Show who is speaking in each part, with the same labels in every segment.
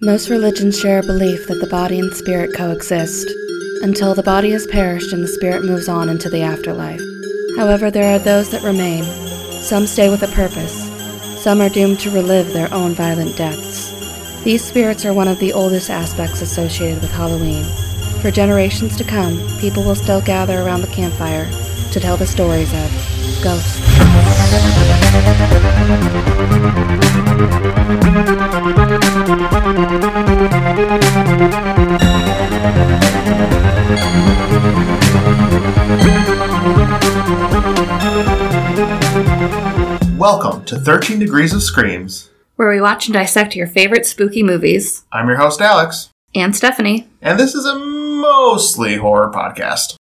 Speaker 1: Most religions share a belief that the body and spirit coexist until the body has perished and the spirit moves on into the afterlife. However, there are those that remain. Some stay with a purpose. Some are doomed to relive their own violent deaths. These spirits are one of the oldest aspects associated with Halloween. For generations to come, people will still gather around the campfire to tell the stories of ghosts.
Speaker 2: Welcome to 13 Degrees of Screams.
Speaker 1: Where we watch and dissect your favorite spooky movies.
Speaker 2: I'm your host, Alex,
Speaker 1: And Stephanie.
Speaker 2: and this is a mostly horror podcast.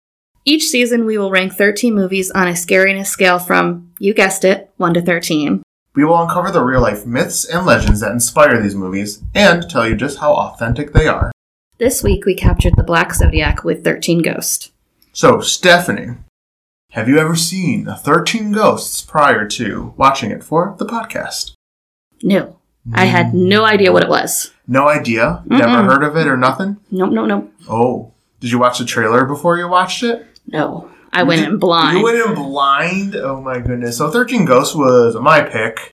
Speaker 1: Each season, we will rank 13 movies on a scariness scale from, you guessed it, 1 to 13.
Speaker 2: We will uncover the real life myths and legends that inspire these movies and tell you just how authentic they are.
Speaker 1: This week, we captured the Black Zodiac with 13 Ghosts.
Speaker 2: So, Stephanie, have you ever seen 13 Ghosts prior to watching it for the podcast?
Speaker 1: No. I had no idea what it was.
Speaker 2: No idea? Never
Speaker 1: Mm-mm.
Speaker 2: heard of it or nothing?
Speaker 1: Nope, nope, nope.
Speaker 2: Oh, did you watch the trailer before you watched it?
Speaker 1: No. I went in blind.
Speaker 2: You went in blind? Oh my goodness. So 13 Ghosts was my pick.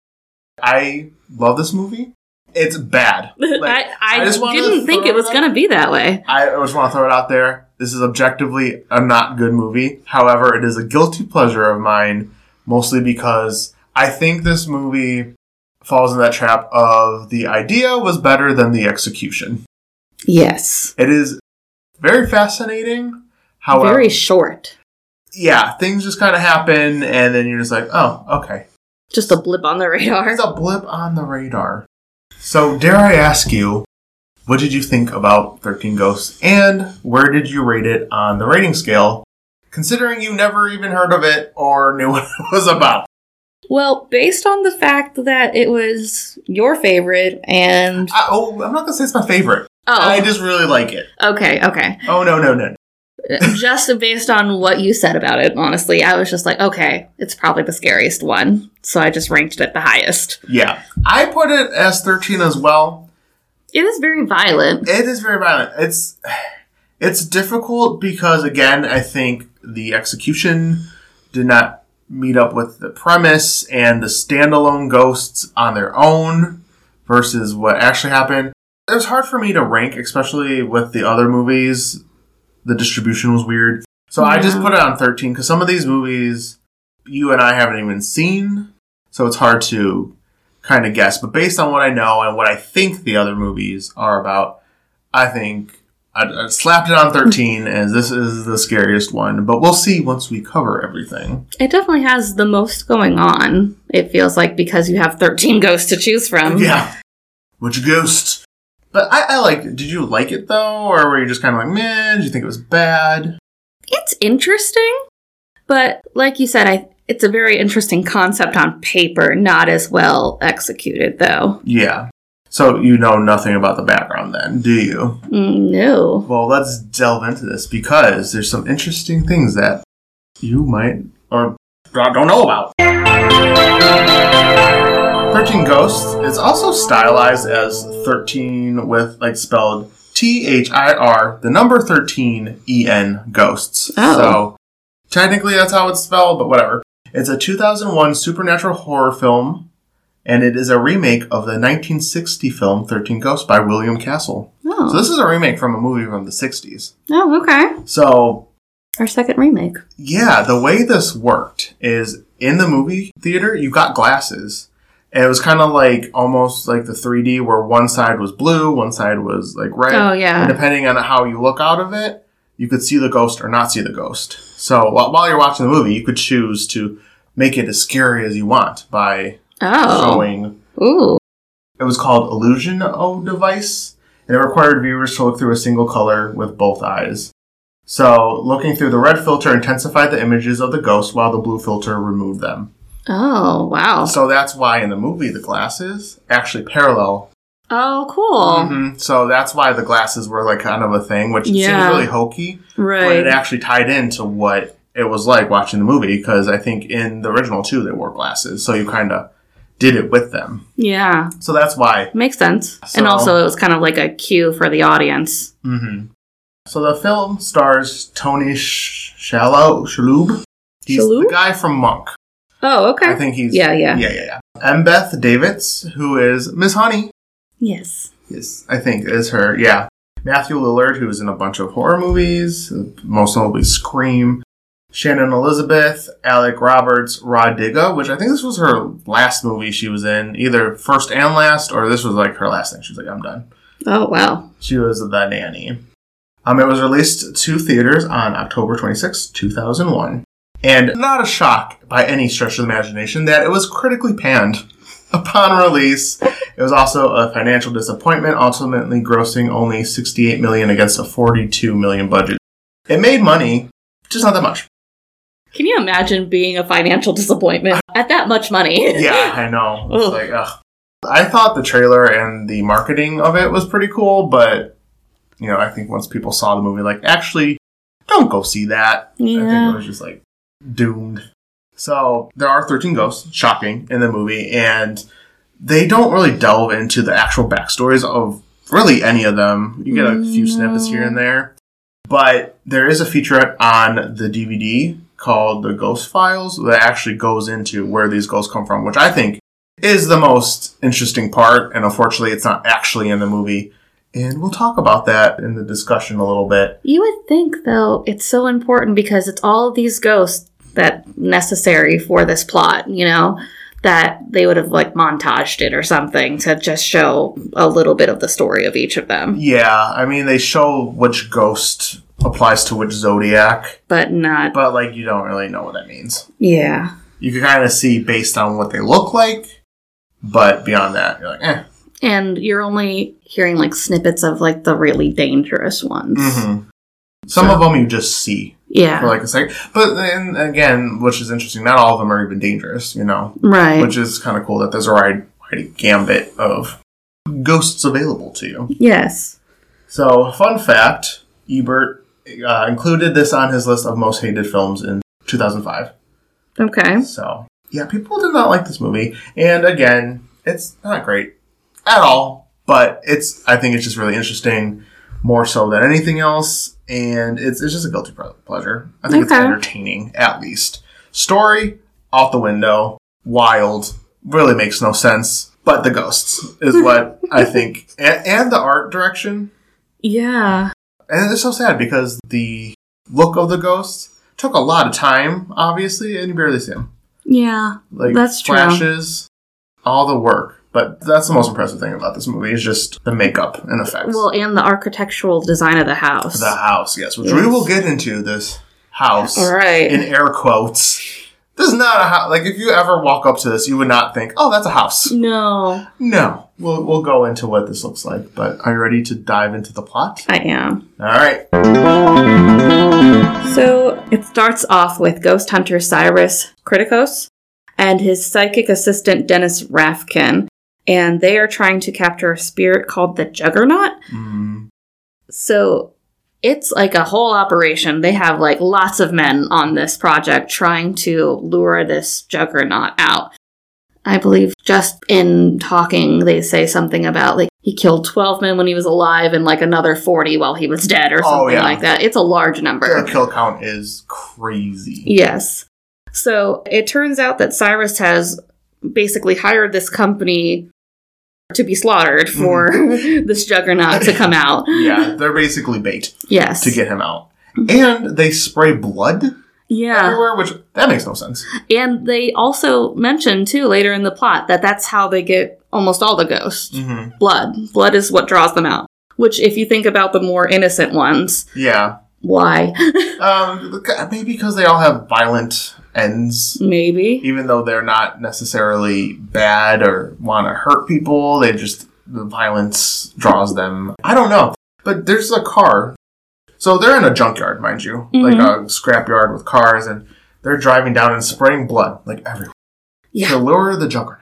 Speaker 2: I love this movie. It's bad. Like,
Speaker 1: I, I,
Speaker 2: I just
Speaker 1: didn't think it was going to be that way.
Speaker 2: I just want to throw it out there. This is objectively a not good movie. However, it is a guilty pleasure of mine, mostly because I think this movie falls in that trap of the idea was better than the execution.
Speaker 1: Yes.
Speaker 2: It is very fascinating. However,
Speaker 1: Very short.
Speaker 2: Yeah, things just kind of happen, and then you're just like, oh, okay.
Speaker 1: Just a blip on the radar.
Speaker 2: It's a blip on the radar. So, dare I ask you, what did you think about 13 Ghosts, and where did you rate it on the rating scale, considering you never even heard of it or knew what it was about?
Speaker 1: Well, based on the fact that it was your favorite and.
Speaker 2: I, oh, I'm not gonna say it's my favorite.
Speaker 1: Oh,
Speaker 2: I just really like it.
Speaker 1: okay, okay.
Speaker 2: Oh, no, no, no.
Speaker 1: Just based on what you said about it, honestly, I was just like, okay, it's probably the scariest one. So I just ranked it at the highest.
Speaker 2: Yeah. I put it as 13 as well.
Speaker 1: It is very violent.
Speaker 2: It is very violent. It's it's difficult because again, I think the execution did not meet up with the premise and the standalone ghosts on their own versus what actually happened. It was hard for me to rank, especially with the other movies. The distribution was weird. So I just put it on 13 because some of these movies you and I haven't even seen. So it's hard to kind of guess. But based on what I know and what I think the other movies are about, I think I, I slapped it on 13 as this is the scariest one. But we'll see once we cover everything.
Speaker 1: It definitely has the most going on, it feels like, because you have 13 ghosts to choose from.
Speaker 2: Yeah. Which ghost? But I, I liked it. Did you like it though? Or were you just kind of like, man, did you think it was bad?
Speaker 1: It's interesting, but like you said, I it's a very interesting concept on paper, not as well executed though.
Speaker 2: Yeah. So you know nothing about the background then, do you?
Speaker 1: Mm, no.
Speaker 2: Well, let's delve into this because there's some interesting things that you might or don't know about. 13 Ghosts is also stylized as 13 with like spelled T H I R, the number 13 E N Ghosts.
Speaker 1: Oh.
Speaker 2: So technically that's how it's spelled, but whatever. It's a 2001 supernatural horror film and it is a remake of the 1960 film 13 Ghosts by William Castle. Oh. So
Speaker 1: Oh.
Speaker 2: this is a remake from a movie from the 60s.
Speaker 1: oh, okay.
Speaker 2: So,
Speaker 1: Our second remake.
Speaker 2: yeah, the way this worked is in the movie theater, you got glasses. And it was kind of like almost like the 3D where one side was blue, one side was like red.
Speaker 1: Oh
Speaker 2: And
Speaker 1: yeah.
Speaker 2: depending on how you look out of it, you could see the ghost or not see the ghost. So while, while you're watching the movie, you could choose to make it as scary as you want by
Speaker 1: Oh.
Speaker 2: showing
Speaker 1: Ooh.
Speaker 2: It was called Illusion O device, and it required viewers to look through a single color with both eyes. So, looking through the red filter intensified the images of the ghost, while the blue filter removed them.
Speaker 1: Oh, wow.
Speaker 2: So that's why in the movie the glasses actually parallel.
Speaker 1: Oh, cool.
Speaker 2: hmm So that's why the glasses were like kind of a thing, which
Speaker 1: Yeah.
Speaker 2: seems really hokey,
Speaker 1: Right.
Speaker 2: but it actually tied into what it was like watching the movie because I think in the original too they wore glasses, so you kind of did it with them.
Speaker 3: Yeah.
Speaker 2: So that's why.
Speaker 3: Makes sense.
Speaker 2: So-
Speaker 3: and also, it was kind of like a cue for the audience.
Speaker 2: hmm So the film stars Tony Sh- Shalhoub. Shalhoub. He's
Speaker 3: Shalhoub?
Speaker 2: the guy from Monk.
Speaker 3: Oh, okay.
Speaker 2: I think he's
Speaker 3: Yeah, yeah.
Speaker 2: yeah, yeah, yeah. And Beth Davidtz, who is Miss Honey,
Speaker 3: Yes.
Speaker 2: Yes, I think is her. Yeah, Matthew Lillard, who was in a bunch of horror movies, most notably Scream. Shannon Elizabeth, Alec Roberts, Rah Digga, which I think this was her last movie she was in, either first and last, or this was like her last thing. She was like, I'm done.
Speaker 3: Oh, wow.
Speaker 2: She was the nanny. Um, it was released to theaters on October 26, 2001. And not a shock by any stretch of the imagination that it was critically panned upon release. It was also a financial disappointment, ultimately grossing only 68 million against a 42 million budget. It made money, just not that much.
Speaker 3: Can you imagine being a financial disappointment at that much money?
Speaker 2: Yeah, I know. It's
Speaker 3: Ugh.
Speaker 2: like, ugh. I thought the trailer and the marketing of it was pretty cool, but you know, I think once people saw the movie, like, actually, don't go see that. I think
Speaker 3: Yeah.
Speaker 2: it was just like doomed. So there are 13 ghosts, shocking, in the movie, and they don't really delve into the actual backstories of really any of them. You get a few snippets here and there. But there is a featurette on the DVD called The Ghost Files that actually goes into where these ghosts come from, which I think is the most interesting part. And unfortunately, it's not actually in the movie. And we'll talk about that in the discussion a little bit.
Speaker 3: You would think, though, it's so important because it's all these ghosts that necessary for this plot, you know, that they would have like montaged it or something to just show a little bit of the story of each of them,
Speaker 2: Yeah, I mean, they show which ghost applies to which zodiac,
Speaker 3: but not.
Speaker 2: but like you don't really know what that means.
Speaker 3: Yeah.
Speaker 2: You can kind of see based on what they look like, but beyond that, you're like, eh.
Speaker 3: And you're only hearing like snippets of like the really dangerous ones.
Speaker 2: hmm Some
Speaker 3: So-
Speaker 2: of them you just see
Speaker 3: Yeah.
Speaker 2: for like a second, but again, which is interesting, not all of them are even dangerous, you know,
Speaker 3: right.
Speaker 2: which is kind of cool that there's a wide, wide gambit of ghosts available to you.
Speaker 3: yes.
Speaker 2: So, fun fact Ebert uh, included this on his list of most hated films in 2005.
Speaker 3: Okay.
Speaker 2: So, yeah, people did not like this movie. And again, it's not great at all, but it's, I think it's just really interesting, more so than anything else. And it's, it's just a guilty pleasure. I think it's entertaining, at least. Story, out the window, wild, really makes no sense. But the ghosts is what I think. And, and the art direction.
Speaker 3: Yeah.
Speaker 2: And it's so sad because the look of the ghosts took a lot of time, obviously, and you barely see them.
Speaker 3: Yeah.
Speaker 2: Like
Speaker 3: That's true.
Speaker 2: flashes, all the work. But that's the most impressive thing about this movie is just the makeup and effects.
Speaker 3: Well, and the architectural design of the house.
Speaker 2: the house, yes, which we will get into this house
Speaker 3: All right.
Speaker 2: in air quotes. This is not a house. Like if you ever walk up to this, you would not think, "Oh, that's a house."
Speaker 3: no,
Speaker 2: No, we'll we'll go into what this looks like. But are you ready to dive into the plot?
Speaker 3: I am.
Speaker 2: All right.
Speaker 3: So it starts off with ghost hunter Cyrus Kriticos and his psychic assistant Dennis Rafkin, and they are trying to capture a spirit called the Juggernaut.
Speaker 2: Mm,
Speaker 3: So it's like a whole operation. They have like lots of men on this project trying to lure this Juggernaut out. I believe just in talking, they say something about like he killed 12 men when he was alive and like another 40 while he was dead or
Speaker 2: Oh,
Speaker 3: something
Speaker 2: yeah.
Speaker 3: like that. It's a large number.
Speaker 2: the kill count is crazy.
Speaker 3: Yes. So it turns out that Cyrus has basically hired this company to be slaughtered for this juggernaut to come out.
Speaker 2: Yeah, they're basically bait
Speaker 3: Yes.
Speaker 2: to get him out. And they spray blood
Speaker 3: yeah.
Speaker 2: everywhere, which that makes no sense.
Speaker 3: And they also mention too later in the plot that that's how they get almost all the ghosts.
Speaker 2: Mm-hmm.
Speaker 3: Blood. Blood is what draws them out. Which, if you think about the more innocent ones,
Speaker 2: Yeah.
Speaker 3: why?
Speaker 2: Um, maybe because they all have violent ends,
Speaker 3: Maybe.
Speaker 2: even though they're not necessarily bad or want to hurt people. They just the violence draws them. I don't know, but there's a car. So they're in a junkyard, mind you, mm-hmm. like a scrapyard with cars, and they're driving down and spraying blood like everywhere to
Speaker 3: Yeah.
Speaker 2: lure the juggernaut.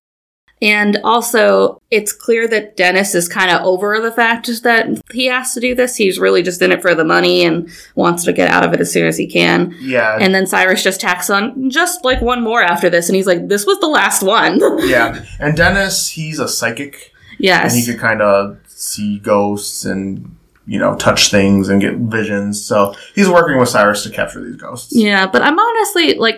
Speaker 3: And also, it's clear that Dennis is kind of over the fact that he has to do this. He's really just in it for the money and wants to get out of it as soon as he can.
Speaker 2: Yeah.
Speaker 3: And then Cyrus just tacks on just like one more after this, and he's like, "This was the last one."
Speaker 2: yeah. And Dennis, he's a psychic,
Speaker 3: yes.
Speaker 2: and he could kind of see ghosts and you know touch things and get visions. So he's working with Cyrus to capture these ghosts.
Speaker 3: Yeah, but I'm honestly like,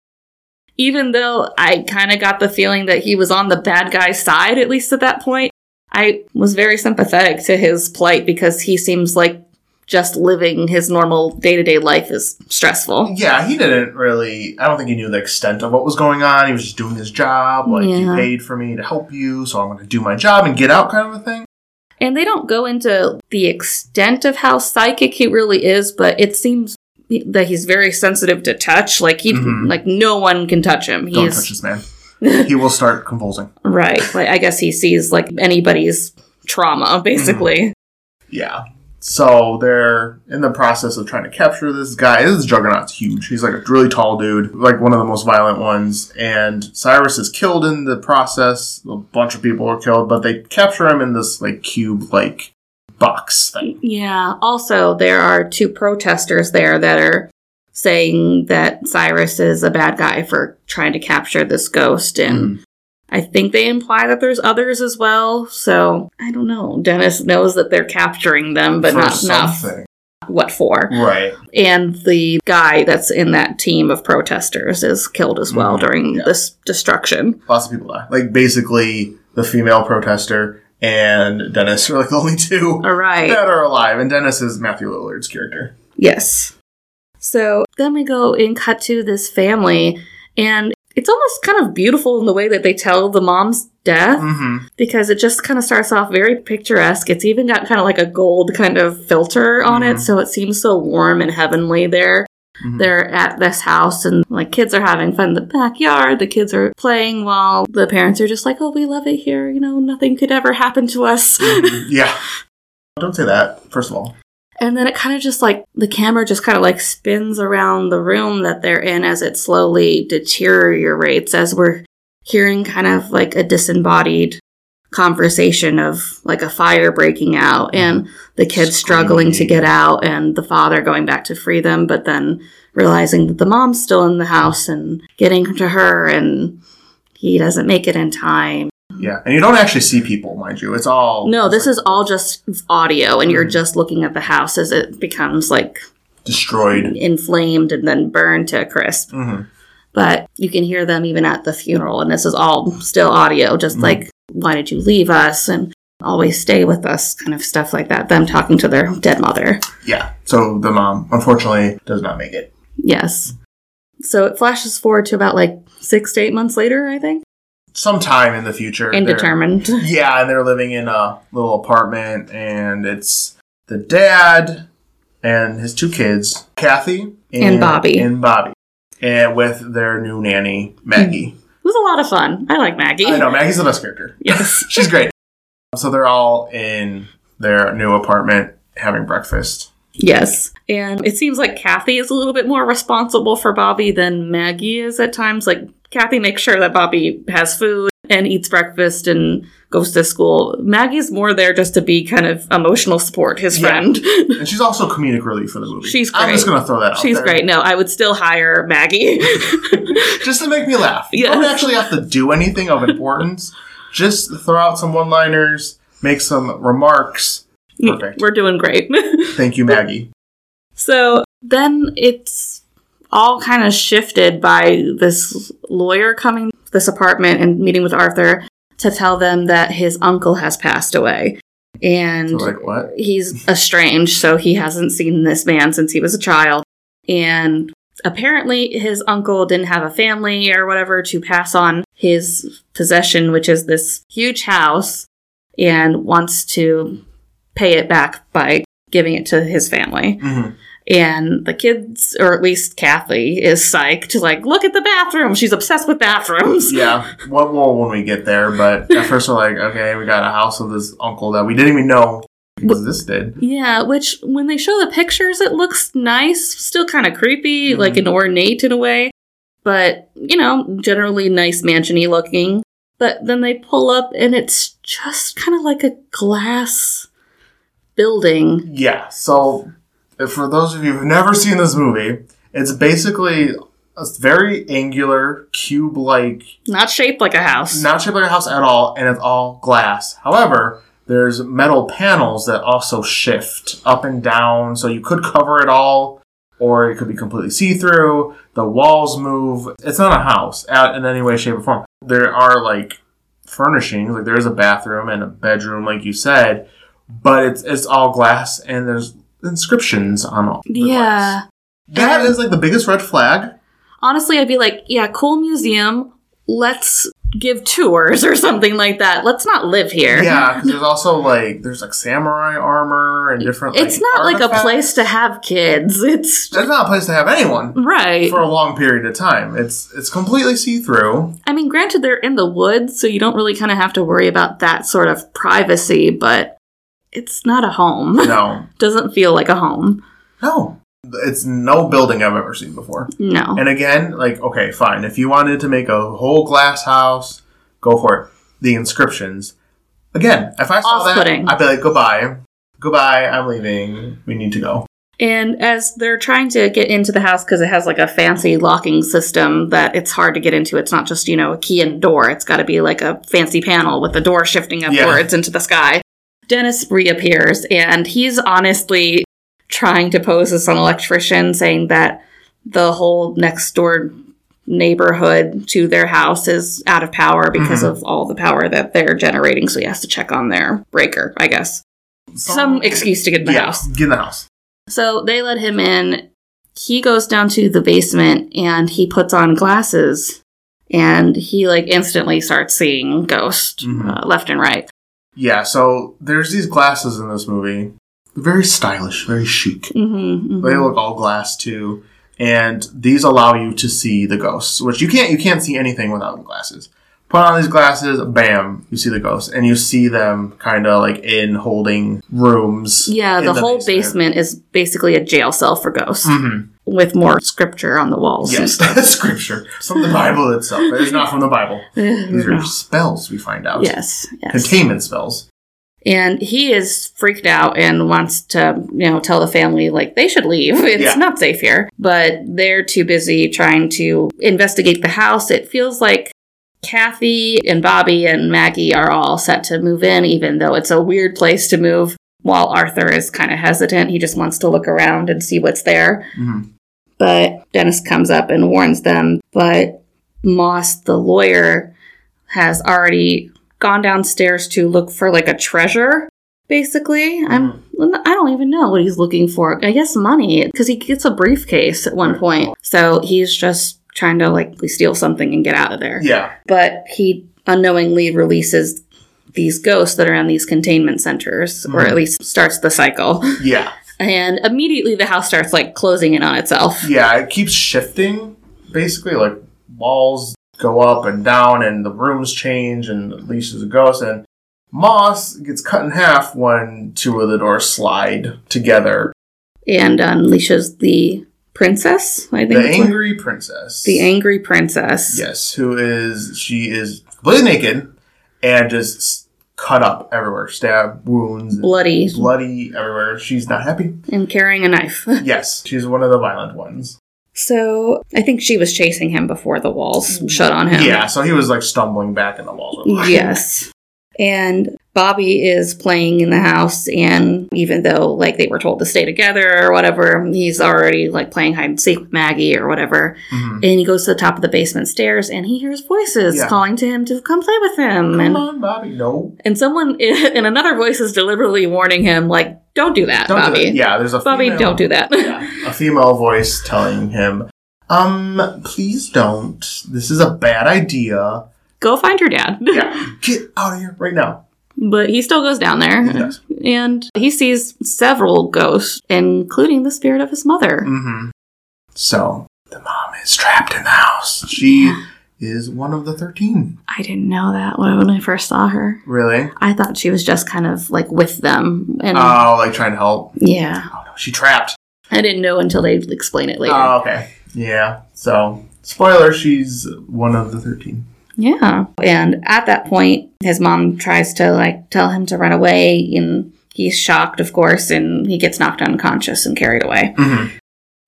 Speaker 3: even though I kind of got the feeling that he was on the bad guy's side, at least at that point, I was very sympathetic to his plight because he seems like just living his normal day to day life is stressful.
Speaker 2: Yeah, he didn't really. I don't think he knew the extent of what was going on. He was just doing his job. Like
Speaker 3: Yeah.
Speaker 2: you paid for me to help you, so I'm going to do my job and get out, kind of a thing.
Speaker 3: And they don't go into the extent of how psychic he really is, but it seems that he's very sensitive to touch. Like he,
Speaker 2: Mhm.
Speaker 3: like no one can touch him.
Speaker 2: Don't touch this man. he will start convulsing.
Speaker 3: right. Like I guess he sees like anybody's trauma, basically.
Speaker 2: Yeah. So they're in the process of trying to capture this guy. This Juggernaut's huge. He's like a really tall dude, like one of the most violent ones. And Cyrus is killed in the process. A bunch of people are killed, but they capture him in this like cube like box thing.
Speaker 3: Yeah. Also, there are two protesters there that are saying that Cyrus is a bad guy for trying to capture this ghost. And
Speaker 2: Mm-hmm.
Speaker 3: I think they imply that there's others as well. So I don't know. Dennis knows that they're capturing them, but
Speaker 2: For
Speaker 3: not enough what for.
Speaker 2: Right.
Speaker 3: And the guy that's in that team of protesters is killed as well
Speaker 2: Mhm.
Speaker 3: during
Speaker 2: Yeah.
Speaker 3: this destruction.
Speaker 2: Lots of people die. Like basically the female protester and Dennis are like the only two
Speaker 3: All right.
Speaker 2: that are alive. And Dennis is Matthew Lillard's character.
Speaker 3: Yes. So then we go and cut to this family, and it's almost kind of beautiful in the way that they tell the mom's death
Speaker 2: Mm-hmm.
Speaker 3: because it just kind of starts off very picturesque. It's even got kind of like a gold kind of filter on it,
Speaker 2: Mhm.
Speaker 3: so it seems so warm and heavenly there.
Speaker 2: Mhm.
Speaker 3: They're at this house and like kids are having fun in the backyard. The kids are playing while the parents are just like, "Oh, we love it here. You know, nothing could ever happen to us."
Speaker 2: yeah. Don't say that, first of all.
Speaker 3: And then it kind of just like the camera just kind of like spins around the room that they're in as it slowly deteriorates as we're hearing kind of like a disembodied conversation of like a fire breaking out and the kids struggling to get out and the father going back to free them but then realizing that the mom's still in the house and getting to her and he doesn't make it in time
Speaker 2: Yeah. And you don't actually see people, mind you. It's all
Speaker 3: no this
Speaker 2: like
Speaker 3: is all just audio and you're
Speaker 2: Mhm.
Speaker 3: just looking at the house as it becomes like
Speaker 2: destroyed.
Speaker 3: inflamed and then burned to a crisp.
Speaker 2: hmm
Speaker 3: But you can hear them even at the funeral, and this is all still audio, just
Speaker 2: Mhm.
Speaker 3: like, why did you leave us? And always stay with us, kind of stuff like that. Them talking to their dead mother.
Speaker 2: Yeah. So the mom, unfortunately, does not make it.
Speaker 3: Yes. So it flashes forward to about like six to eight months later, I think.
Speaker 2: Sometime in the future.
Speaker 3: Indetermined.
Speaker 2: Yeah, and they're living in a little apartment, and it's the dad and his two kids, Kathy
Speaker 3: And Bobby.
Speaker 2: and Bobby, and with their new nanny, Maggie.
Speaker 3: It was a lot of fun. I like Maggie.
Speaker 2: I know Maggie's the best character.
Speaker 3: Yes.
Speaker 2: She's great. So they're all in their new apartment having breakfast.
Speaker 3: Yes. And it seems like Kathy is a little bit more responsible for Bobby than Maggie is at times. Like, Kathy makes sure that Bobby has food and eats breakfast and goes to school. Maggie's more there just to be kind of emotional support, his
Speaker 2: Yeah.
Speaker 3: friend.
Speaker 2: And she's also comedic relief for the movie.
Speaker 3: She's
Speaker 2: I'm just
Speaker 3: great.
Speaker 2: going to throw that out
Speaker 3: She's
Speaker 2: there.
Speaker 3: great. No, I would still hire Maggie.
Speaker 2: Just to make me laugh. You
Speaker 3: Yes.
Speaker 2: don't actually have to do anything of importance. just throw out some one liners, make some remarks. Perfect.
Speaker 3: We're doing great.
Speaker 2: Thank you, Maggie.
Speaker 3: So then it's all kind of shifted by this lawyer coming this apartment and meeting with Arthur to tell them that his uncle has passed away. And
Speaker 2: like,
Speaker 3: he's estranged, so he hasn't seen this man since he was a child. And apparently, his uncle didn't have a family or whatever to pass on his possession, which is this huge house, and wants to pay it back by giving it to his family.
Speaker 2: hmm
Speaker 3: And the kids, or at least Kathy, is psyched. To like, look at the bathroom. She's obsessed with bathrooms.
Speaker 2: Yeah, well, well, when we get there, but at first we're like, okay, we got a house of this uncle that we didn't even know existed.
Speaker 3: Yeah, which when they show the pictures, it looks nice. Still kind of creepy, mm-hmm. like an ornate in a way. But, you know, generally nice mansiony looking. But then they pull up and it's just kind of like a glass building.
Speaker 2: Yeah. So, for those of you who've never seen this movie, it's basically a very angular, cube like,
Speaker 3: Not shaped like a house.
Speaker 2: not shaped like a house at all, and it's all glass. However, there's metal panels that also shift up and down, so you could cover it all, or it could be completely see through. The walls move. It's not a house out in any way, shape, or form. There are like furnishings, like there is a bathroom and a bedroom, like you said, but it's it's all glass, and there's inscriptions on all.
Speaker 3: yeah.
Speaker 2: That is like the biggest red flag.
Speaker 3: Honestly, I'd be like, yeah, cool museum. Let's give tours or something like that. Let's not live here.
Speaker 2: Yeah, because there's also like there's like samurai armor and different.
Speaker 3: It's
Speaker 2: like,
Speaker 3: not like a place to have kids. It's
Speaker 2: It's not a place to have anyone
Speaker 3: right.
Speaker 2: for a long period of time. It's it's completely see through.
Speaker 3: I mean, granted, they're in the woods, so you don't really kind of have to worry about that sort of privacy, but it's not a home.
Speaker 2: No,
Speaker 3: Doesn't feel like a home.
Speaker 2: no, it's no building I've ever seen before.
Speaker 3: No.
Speaker 2: And again, like okay, fine. If you wanted to make a whole glass house, go for it. The inscriptions. Again, if I saw that,
Speaker 3: Off-putting.
Speaker 2: I'd be like, goodbye, goodbye. I'm leaving. We need to go.
Speaker 3: And as they're trying to get into the house, because it has like a fancy locking system that it's hard to get into, it's not just, you know, a key and door. It's got to be like a fancy panel with the door shifting upwards into the sky. Dennis reappears, and he's honestly trying to pose as an electrician, saying that the whole next door neighborhood to their house is out of power because of all the power that they're generating. So he has to check on their breaker, I guess. Some excuse to get in the
Speaker 2: yeah,
Speaker 3: house.
Speaker 2: Get in the house.
Speaker 3: So they let him in. He goes down to the basement and he puts on glasses and he like instantly starts seeing ghosts
Speaker 2: Mhm.
Speaker 3: uh, left and right.
Speaker 2: Yeah, so there's these glasses in this movie. Very stylish, very chic.
Speaker 3: hmm
Speaker 2: They look all glass too, and these allow you to see the ghosts, which you can't. You can't see anything without the glasses. Put on these glasses, bam, you see the ghosts, and you see them kind of like in holding rooms.
Speaker 3: Yeah,
Speaker 2: in
Speaker 3: the, whole basement. is basically a jail cell for ghosts
Speaker 2: Mhm.
Speaker 3: with more scripture on the walls.
Speaker 2: Yes, that's scripture from the Bible itself. It's not from the Bible. These are spells. We find out.
Speaker 3: yes, yes.
Speaker 2: containment spells.
Speaker 3: And he is freaked out and wants to, you know, tell the family like they should leave. It's
Speaker 2: Yeah.
Speaker 3: not safe here. But they're too busy trying to investigate the house. It feels like Kathy and Bobby and Maggie are all set to move in, even though it's a weird place to move. While Arthur is kind of hesitant, he just wants to look around and see what's there.
Speaker 2: Mhm.
Speaker 3: But Dennis comes up and warns them. But Moss, the lawyer, has already gone downstairs to look for like a treasure. Basically, I'm. I don't even know what he's looking for. I guess money because he gets a briefcase at one point. So he's just trying to like steal something and get out of there.
Speaker 2: Yeah,
Speaker 3: But he unknowingly releases these ghosts that are in these containment centers, or hmm. at least starts the cycle.
Speaker 2: yeah,
Speaker 3: And immediately the house starts like closing in on itself.
Speaker 2: yeah. It keeps shifting. Basically, like walls go up and down, and the rooms change, and unleashes a ghost. And Moss gets cut in half when two of the doors slide together.
Speaker 3: and um, unleashes the princess. I think
Speaker 2: The
Speaker 3: that's what-
Speaker 2: angry princess.
Speaker 3: the angry princess.
Speaker 2: Yes, who is she is completely naked and just cut up everywhere, stab wounds,
Speaker 3: bloody
Speaker 2: bloody everywhere. She's not happy.
Speaker 3: and carrying a knife.
Speaker 2: Yes, she's one of the violent ones.
Speaker 3: so I think she was chasing him before the walls shut on him.
Speaker 2: Yeah, so he was like stumbling back in the walls were behind him.
Speaker 3: Yes. And Bobby is playing in the house, and even though like they were told to stay together or whatever, he's already like playing hide and seek with Maggie or whatever.
Speaker 2: Mhm.
Speaker 3: And he goes to the top of the basement stairs, and he hears voices
Speaker 2: Yeah.
Speaker 3: calling to him to come play with him.
Speaker 2: Come
Speaker 3: and
Speaker 2: on, Bobby. No,
Speaker 3: and someone in another voice is deliberately warning him, like, "Don't do that,
Speaker 2: don't
Speaker 3: Bobby.
Speaker 2: do. Yeah, there's a
Speaker 3: Bobby,
Speaker 2: female,
Speaker 3: don't do that."
Speaker 2: yeah, a female voice telling him, "Um, please don't. This is a bad idea.
Speaker 3: Go find your dad.
Speaker 2: Yeah, get out of here right now."
Speaker 3: But he still goes down there.
Speaker 2: He does.
Speaker 3: And he sees several ghosts, including the spirit of his mother.
Speaker 2: Mm-hmm. So the mom is trapped in the house. She is one of the thirteen.
Speaker 3: I didn't know that when when I first saw her.
Speaker 2: Really?
Speaker 3: I thought she was just kind of like with them. And
Speaker 2: Oh, like trying to help.
Speaker 3: yeah,
Speaker 2: Oh no, she trapped.
Speaker 3: I didn't know until they explain it later.
Speaker 2: Oh, okay. Yeah. So spoiler, she's one of the thirteen.
Speaker 3: Yeah. And at that point, his mom tries to like tell him to run away and he's shocked, of course, and he gets knocked unconscious and carried away.
Speaker 2: Mhm.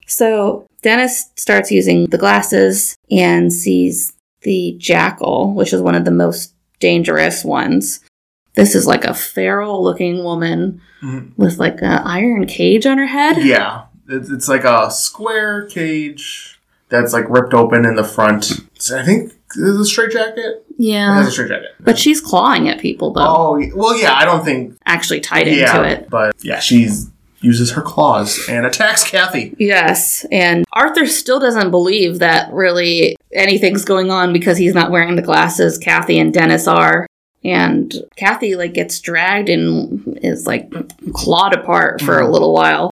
Speaker 3: So Dennis starts using the glasses and sees the jackal, which is one of the most dangerous ones. This is like a feral looking woman
Speaker 2: Mhm.
Speaker 3: with like an iron cage on her head.
Speaker 2: Yeah, it's, it's like a square cage that's like ripped open in the front. So I think is a straight jacket. Yeah. It has a straight jacket.
Speaker 3: But she's clawing at people though,
Speaker 2: Oh well, yeah. I don't think
Speaker 3: actually tied into
Speaker 2: yeah,
Speaker 3: it.
Speaker 2: but yeah, she's uses her claws and attacks Kathy.
Speaker 3: Yes, and Arthur still doesn't believe that really anything's going on because he's not wearing the glasses. Kathy and Dennis are, and Kathy like gets dragged and is like clawed apart for a mm-hmm. little while.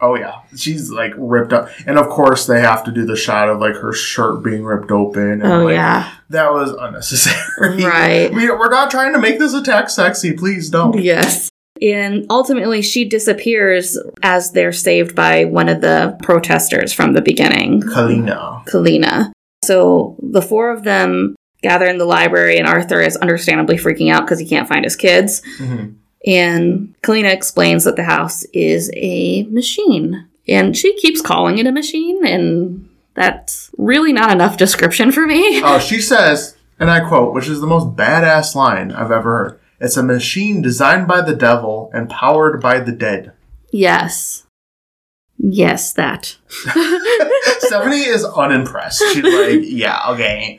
Speaker 2: Oh yeah, she's like ripped up, and of course they have to do the shot of like her shirt being ripped open. And,
Speaker 3: Oh
Speaker 2: like,
Speaker 3: yeah,
Speaker 2: that was unnecessary.
Speaker 3: Right.
Speaker 2: We, we're not trying to make this attack sexy. Please don't.
Speaker 3: yes. And ultimately, she disappears as they're saved by one of the protesters from the beginning.
Speaker 2: Kalina.
Speaker 3: Kalina. So the four of them gather in the library, and Arthur is understandably freaking out because he can't find his kids.
Speaker 2: Mhm.
Speaker 3: And Kalina explains that the house is a machine. And she keeps calling it a machine, and that's really not enough description for me.
Speaker 2: Oh, she says, and I quote, which is the most badass line I've ever heard. It's a machine designed by the devil and powered by the dead.
Speaker 3: Yes. Yes, that.
Speaker 2: Stephanie is unimpressed. She's like, yeah, okay.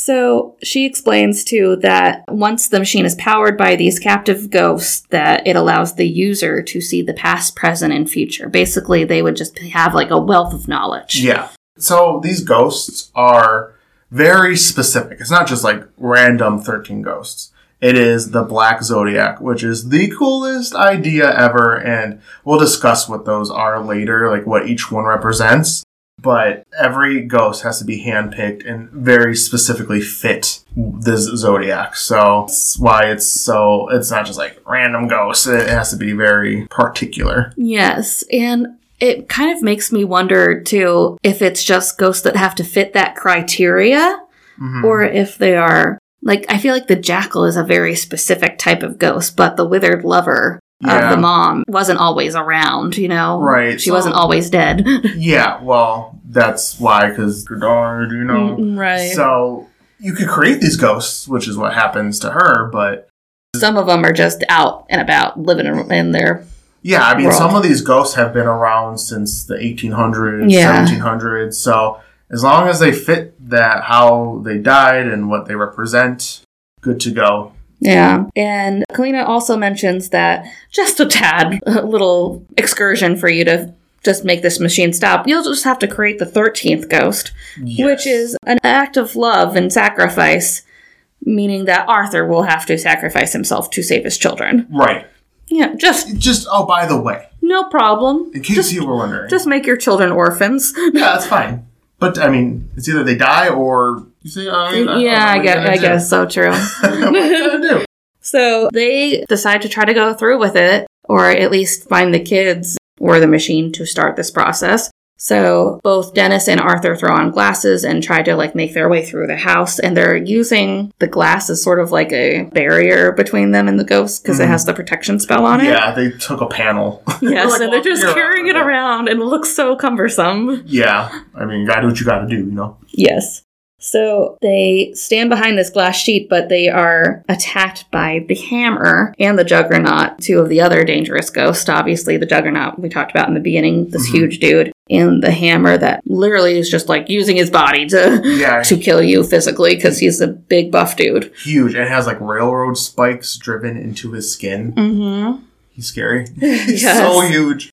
Speaker 3: So she explains too that once the machine is powered by these captive ghosts, that it allows the user to see the past, present, and future. Basically, they would just have like a wealth of knowledge.
Speaker 2: Yeah. So these ghosts are very specific. It's not just like random 13 ghosts. It is the Black Zodiac, which is the coolest idea ever, and we'll discuss what those are later, like what each one represents. But every ghost has to be handpicked and very specifically fit this zodiac. So that's why it's so, it's not just like random ghosts. It has to be very particular.
Speaker 3: Yes, and it kind of makes me wonder too if it's just ghosts that have to fit that criteria
Speaker 2: Mhm.
Speaker 3: or if they are like I feel like the jackal is a very specific type of ghost, but the withered lover
Speaker 2: Yeah.
Speaker 3: of the mom wasn't always around, you know.
Speaker 2: Right,
Speaker 3: She
Speaker 2: so-
Speaker 3: wasn't always dead.
Speaker 2: Yeah, well, that's why, because you know.
Speaker 3: Mm, right.
Speaker 2: So you could create these ghosts, which is what happens to her. But
Speaker 3: Some of them are just out and about living in in their
Speaker 2: yeah, I mean,
Speaker 3: World.
Speaker 2: some of these ghosts have been around since the 1800s,
Speaker 3: Yeah.
Speaker 2: 1700s. So as long as they fit that how they died and what they represent, good to go.
Speaker 3: Yeah. And Kalina also mentions that just a tad, a little excursion for you to just make this machine stop. You'll just have to create the 13th ghost,
Speaker 2: Yes.
Speaker 3: which is an act of love and sacrifice, meaning that Arthur will have to sacrifice himself to save his children.
Speaker 2: right.
Speaker 3: Yeah, just
Speaker 2: Just oh, by the way,
Speaker 3: no problem.
Speaker 2: in case
Speaker 3: Just,
Speaker 2: you were wondering,
Speaker 3: just make your children orphans.
Speaker 2: yeah, that's fine. But I mean, it's either they die or you say, oh,
Speaker 3: yeah, I
Speaker 2: are you
Speaker 3: guess, I guess so true.
Speaker 2: what are you gonna do?
Speaker 3: So they decide to try to go through with it, or at least find the kids or the machine to start this process. So both Dennis and Arthur throw on glasses and try to like make their way through the house, and they're using the glass as sort of like a barrier between them and the ghost because it has the protection spell on it.
Speaker 2: Yeah, they took a panel.
Speaker 3: Yes,
Speaker 2: Like,
Speaker 3: and they're just carrying it around and it looks so cumbersome.
Speaker 2: Yeah, I mean, you gotta do what you gotta do, you know?
Speaker 3: Yes. So they stand behind this glass sheet, but they are attacked by the hammer and the juggernaut, two of the other dangerous ghosts. Obviously, the juggernaut we talked about in the beginning, this
Speaker 2: Mhm.
Speaker 3: huge dude, and the hammer that literally is just like using his body to
Speaker 2: Yeah,
Speaker 3: to kill you physically because he's a big buff dude.
Speaker 2: huge. And it has like railroad spikes driven into his skin.
Speaker 3: Mm-hmm.
Speaker 2: He's scary. He's
Speaker 3: Yes.
Speaker 2: so huge.